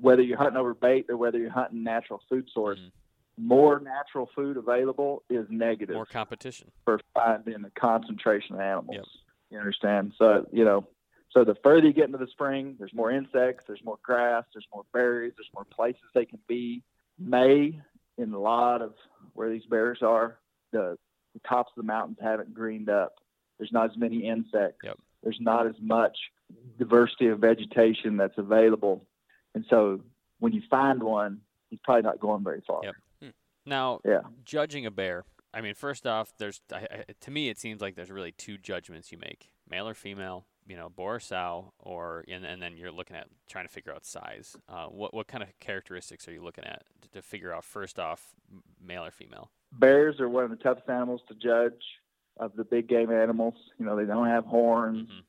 whether you're hunting over bait or whether you're hunting natural food source, Mhm. more natural food available is negative More competition. for finding a concentration of animals. Yep. You understand? So, you know, so the further you get into the spring, there's more insects, there's more grass, there's more berries, there's more places they can be. May, in a lot of where these bears are, the, the tops of the mountains haven't greened up. There's not as many insects. Yep. There's not as much diversity of vegetation that's available. And so when you find one, he's probably not going very far. Yep. Now, Yeah. judging a bear. I mean, first off, there's I, I, to me it seems like there's really two judgments you make: male or female. You know, boar or sow, or and, and then you're looking at trying to figure out size. Uh, what what kind of characteristics are you looking at to, to figure out first off male or female? bears are one of the toughest animals to judge of the big game animals. You know, they don't have horns. Mhm.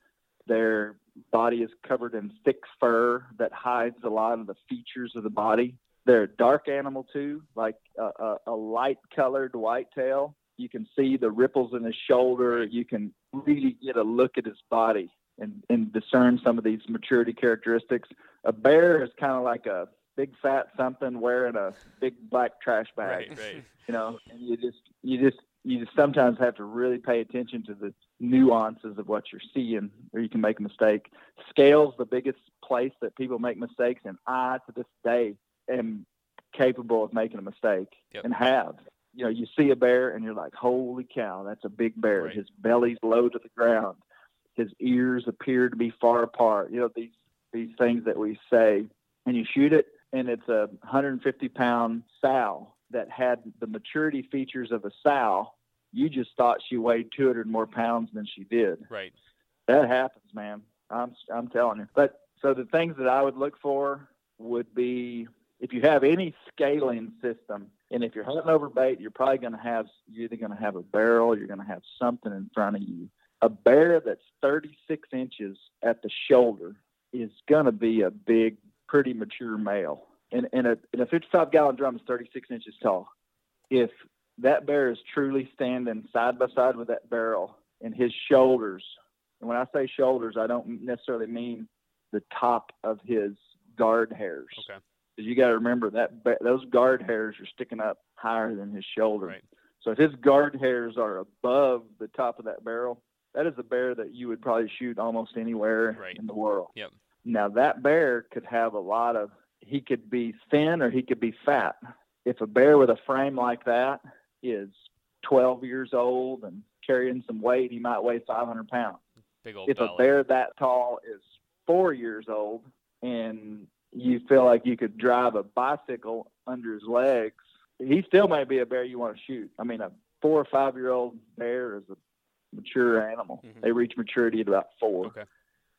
Their body is covered in thick fur that hides a lot of the features of the body. They're a dark animal too, like a, a, a light colored whitetail. You can see the ripples in his shoulder. You can really get a look at his body and, and discern some of these maturity characteristics. A bear is kind of like a big fat something wearing a big black trash bag Right, right. you know, and you just you just you just sometimes have to really pay attention to the nuances of what you're seeing, or you can make a mistake. Scale's the biggest place that people make mistakes, and I to this day am capable of making a mistake Yep. and have. You know, you see a bear and you're like, "Holy cow, that's a big bear!" Right. His belly's low to the ground. His ears appear to be far apart. You know these these things that we say, and you shoot it, and it's a 150 pound sow that had the maturity features of a sow. You just thought she weighed 200 more pounds than she did. Right. That happens, man. I'm I'm telling you. But So the things that I would look for would be if you have any scaling system, and if you're hunting over bait, you're probably going to have you're either going to have a barrel, you're going to have something in front of you. A bear that's 36 inches at the shoulder is going to be a big, pretty mature male. And, and, a, and a 55 gallon drum is 36 inches tall. If that bear is truly standing side by side with that barrel and his shoulders, and when I say shoulders, I don't necessarily mean the top of his guard hairs. Okay. Because you got to remember that those guard hairs are sticking up higher than his shoulder. Right. So if his guard hairs are above the top of that barrel, that is a bear that you would probably shoot almost anywhere Right. in the world. Yep. Now that bear could have a lot of. He could be thin or he could be fat. If a bear with a frame like that is 12 years old and carrying some weight, he might weigh 500 pounds Big old if belly. a bear that tall is four years old and you feel like you could drive a bicycle under his legs, he still may be a bear you want to shoot. I mean, a four or five year old bear is a mature animal. Mhm. They reach maturity at about four. Okay.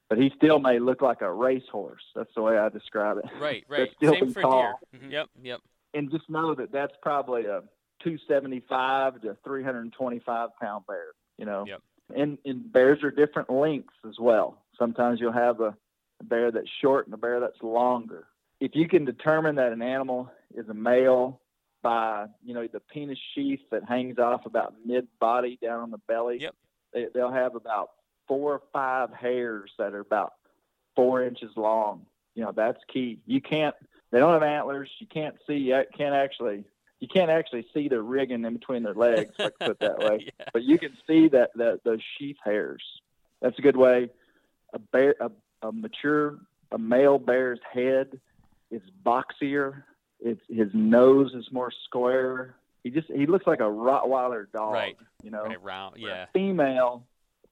But he still may look like a racehorse. That's the way I describe it. Right, right. still Same for tall. deer. Mhm. Yep, yep. And just know that that's probably a 275 to 325 pound bear, you know? Yep. and, and bears are different lengths as well. Sometimes you'll have a, a bear that's short and a bear that's longer. If you can determine that an animal is a male by you know the penis sheath that hangs off about mid body down on the belly, Yep. they, they'll have about four or five hairs that are about four inches long. You know that's key. You can't. They don't have antlers. You can't see. You can't actually. You can't actually see the rigging in between their legs. If I can put that way yeah. but you can see that, that those sheath hairs. That's a good way. A bear, a, a mature, a male bear's head is boxier. It's his nose is more square. He just he looks like a Rottweiler dog. Right. You know. Right, round. Where a Yeah. Female,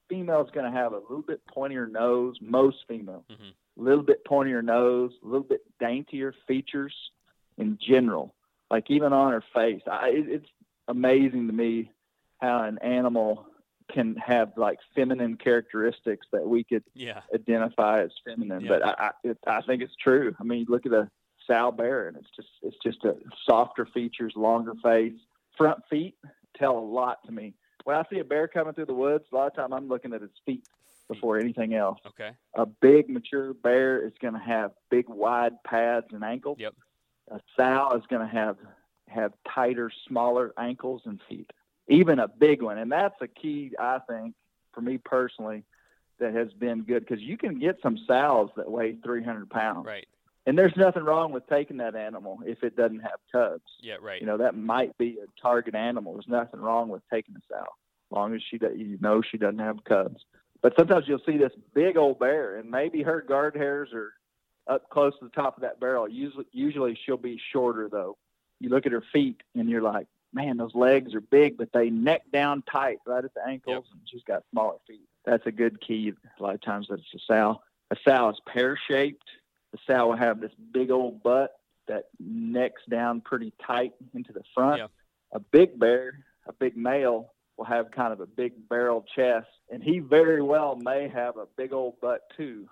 female's going to have a little bit pointier nose. Most females, Mhm. a little bit pointier nose, a little bit daintier features in general. Like even on her face, I, it, it's amazing to me how an animal can have like feminine characteristics that we could Yeah. identify as feminine. Yeah. But I, I, it, I think it's true. I mean, you look at a sow bear, and it's just it's just a softer features, longer face, front feet tell a lot to me. When I see a bear coming through the woods, a lot of time I'm looking at his feet before anything else. Okay. A big mature bear is going to have big wide pads and ankles. Yep. A sow is going to have have tighter, smaller ankles and feet. Even a big one, and that's a key, I think, for me personally, that has been good because you can get some sows that weigh 300 pounds, Right. and there's nothing wrong with taking that animal if it doesn't have cubs. Yeah. Right. You know that might be a target animal. There's nothing wrong with taking a sow, as long as she you know she doesn't have cubs. But sometimes you'll see this big old bear, and maybe her guard hairs are up close to the top of that barrel. Usually, usually she'll be shorter though. You look at her feet, and you're like, man, those legs are big, but they neck down tight right at the ankles, and she's got smaller feet. That's a good key. A lot of times that it's a sow. A sow is pear shaped. The sow will have this big old butt that necks down pretty tight into the front. Yeah. A big bear, a big male, will have kind of a big barrel chest, and he very well may have a big old butt too,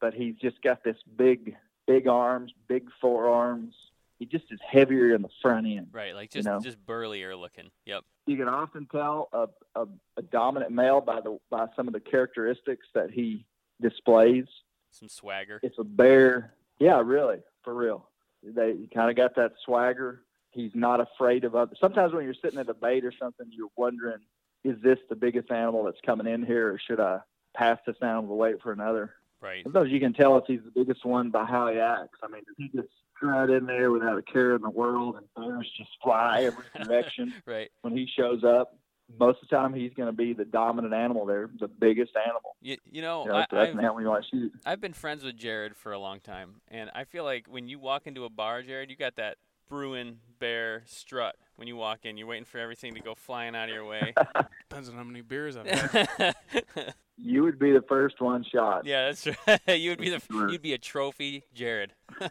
but he's just got this big, big arms, big forearms. He just is heavier in the front end. Right. Like you just know. just burlier looking. Yep. You can often tell a, a, a dominant male by the by some of the characteristics that he displays. Some swagger. It's a bear. Yeah, really, for real. They kind of got that swagger. He's not afraid of other. Sometimes when you're sitting at a bait or something, you're wondering, is this the biggest animal that's coming in here, or should I pass this animal and wait for another? Right. Sometimes you can tell if he's the biggest one by how he acts. I mean, does he just strut in there without a care in the world, and bears just fly every direction Right. when he shows up? Most of the time, he's going to be the dominant animal there, the biggest animal. You, you know, You know, I, that's I've, an you shoot. I've been friends with Jared for a long time, and I feel like when you walk into a bar, Jared, you got that Bruin bear strut. When you walk in, you're waiting for everything to go flying out of your way. Depends on how many beers I've had. You would be the first one shot. Yeah, that's right. you would be the Sure. you'd be a trophy, Jared. Uh,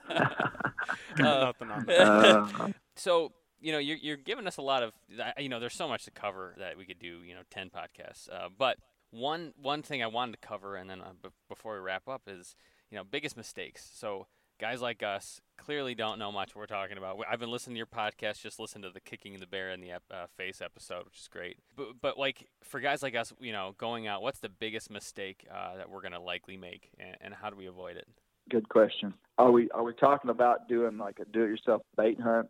nothing on that. Uh, so you know you're you're giving us a lot of you know there's so much to cover that we could do you know 10 podcasts uh, but one one thing i wanted to cover and then uh, b- before we wrap up is you know, biggest mistakes. So guys like us clearly don't know much what we're talking about. I've been listening to your podcast, just listen to the kicking the bear in the ep- uh, face episode, which is great. But but like for guys like us, you know, going out, what's the biggest mistake uh, that we're gonna likely make, and, and how do we avoid it? Good question. Are we are we talking about doing like a do-it-yourself bait hunt,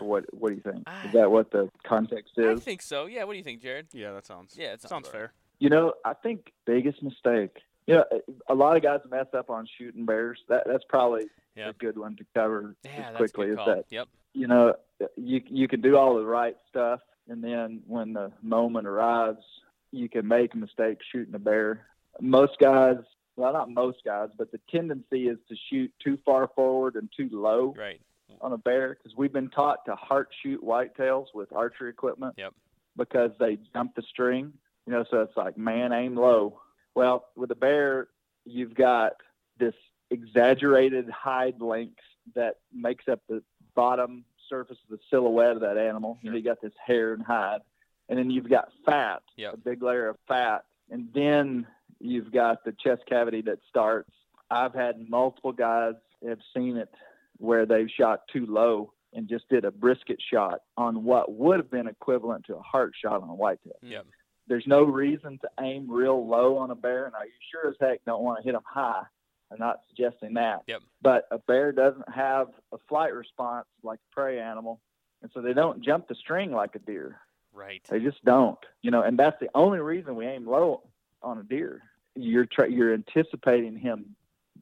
or what? What do you think? Is that what the context is? I think so. Yeah. What do you think, Jared? Yeah, that sounds Yeah, it sounds all fair. You know, I think biggest mistake. You know, a lot of guys mess up on shooting bears. That that's probably a good one to cover Yeah, quickly as that. Yep. You know, you you can do all the right stuff, and then when the moment arrives, you can make a mistake shooting a bear. Most guys, well, not most guys, but the tendency is to shoot too far forward and too low Right. on a bear because we've been taught to heart shoot whitetails with archery equipment. Yep. Because they jump the string, you know, so it's like man aim low. Well, with a bear, you've got this exaggerated hide length that makes up the bottom surface of the silhouette of that animal. Know, you got this hair and hide, and then you've got fat, Yep. a big layer of fat, and then you've got the chest cavity that starts. I've had multiple guys have seen it where they've shot too low and just did a brisket shot on what would have been equivalent to a heart shot on a whitetail. Yep. There's no reason to aim real low on a bear. Now, you sure as heck don't want to hit them high. I'm not suggesting that. Yep. But a bear doesn't have a flight response like a prey animal, and so they don't jump the string like a deer. Right. They just don't, you know. And that's the only reason we aim low on a deer. You're tra- you're anticipating him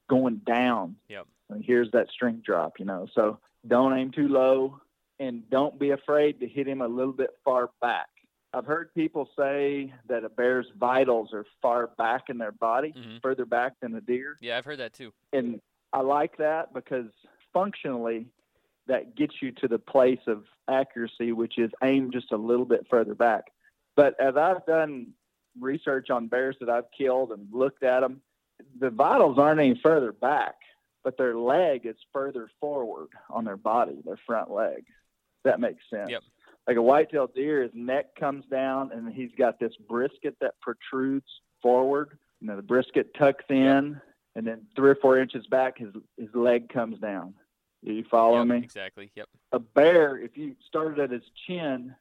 going down. Yep. And here's that string drop, you know. So don't aim too low, and don't be afraid to hit him a little bit far back. I've heard people say that a bear's vitals are far back in their body, Mhm. further back than a deer Yeah, I've heard that too. and I like that because functionally that gets you to the place of accuracy, which is aim just a little bit further back. But as I've done research on bears that I've killed and looked at them, the vitals aren't any further back, but their leg is further forward on their body, their front leg. That makes sense. Yep. Like a whitetail deer, his neck comes down and he's got this brisket that protrudes forward. You know, the brisket tucks in, and then three or four inches back, his his leg comes down. Do you follow Yep, me? Exactly. Yep. A bear, if you started at his chin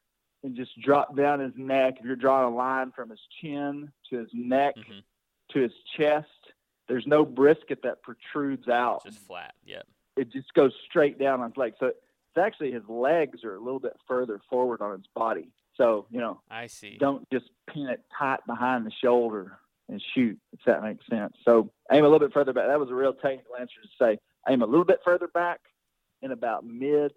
and just dropped down his neck, if you're drawing a line from his chin to his neck Mhm. to his chest, there's no brisket that protrudes out. Just flat. Yep. It just goes straight down on his leg. So it's actually his legs are a little bit further forward on his body. So you know, I see. don't just pin it tight behind the shoulder and shoot, if that makes sense. So aim a little bit further back. That was a real technical answer to say aim a little bit further back and about mid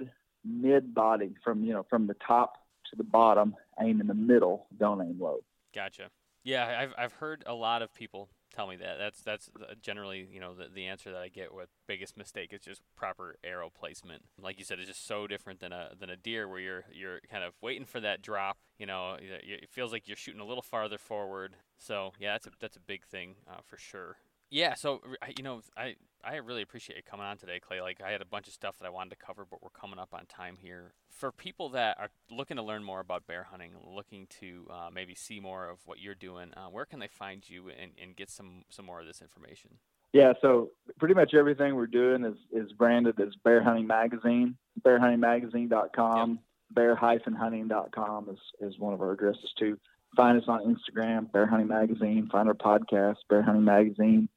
mid body from you know from the top to the bottom. Aim in the middle. Don't aim low. Gotcha. Yeah, I've I've heard a lot of people tell me that. That's that's generally you know the, the answer that I get with biggest mistake is just proper arrow placement. Like you said, it's just so different than a than a deer where you're you're kind of waiting for that drop. You know, it feels like you're shooting a little farther forward. So yeah, that's a that's a big thing uh, for sure. Yeah, so you know, I I really appreciate you coming on today, Clay. Like I had a bunch of stuff that I wanted to cover, but we're coming up on time here. For people that are looking to learn more about bear hunting, looking to uh, maybe see more of what you're doing, uh, where can they find you and, and get some some more of this information? Yeah, so pretty much everything we're doing is, is branded as Bear Hunting Magazine. BearHuntingMagazine.com, bear-hunting.com is, is one of our addresses too. Find us on Instagram, Bear Hunting Magazine. Find our podcast, Bear Hunting Magazine.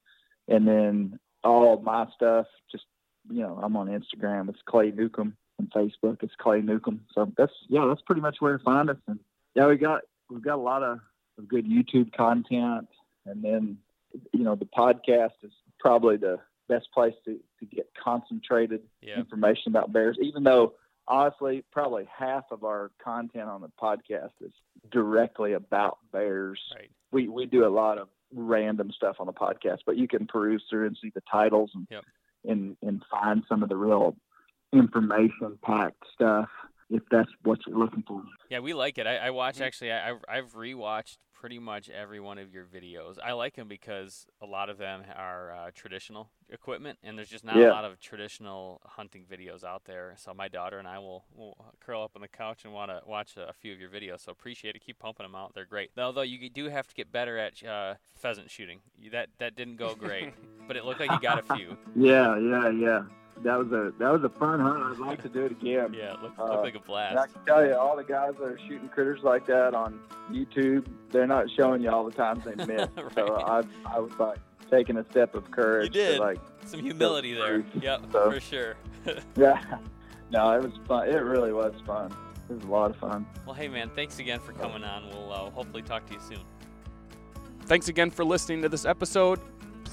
And then all my stuff, just, you know, I'm on Instagram. It's Clay Newcomb. And Facebook, it's Clay Newcomb. So that's, yeah, that's pretty much where to find us. And yeah, we got, we've got a lot of, of good YouTube content. And then, you know, the podcast is probably the best place to, to get concentrated Yeah, information about bears, even though honestly, probably half of our content on the podcast is directly about bears. right. We, we do a lot of random stuff on the podcast, but you can peruse through and see the titles and, Yep. and, and find some of the real information packed stuff if that's what you're looking for. Yeah, we like it. I, I watch Mm-hmm. actually. I, I've I've rewatched pretty much every one of your videos. I like them because a lot of them are uh, traditional equipment, and there's just not a lot of traditional hunting videos out there. So my daughter and I will, will curl up on the couch and want to watch a few of your videos. So appreciate it. Keep pumping them out. They're great. Although you do have to get better at uh, pheasant shooting. That that didn't go great. but it looked like you got a few. Yeah, yeah, yeah. That was a that was a fun hunt. I'd like to do it again. Yeah, it looked, Uh, looked like a And I can tell you, all the guys that are shooting critters like that on YouTube, they're not showing you all the times they miss. So I, I was like taking a step of courage. You did. To like, Some humility there. Yep, So- for sure. yeah. No, it was fun. It really was fun. It was a lot of fun. well, hey man, thanks again for coming on. We'll uh, hopefully talk to you soon. Thanks again for listening to this episode.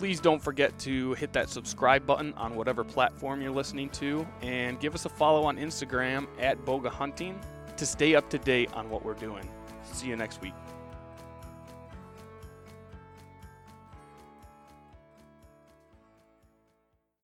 Please don't forget to hit that subscribe button on whatever platform you're listening to and give us a follow on Instagram at Bowga Hunting to stay up to date on what we're doing. See you next week.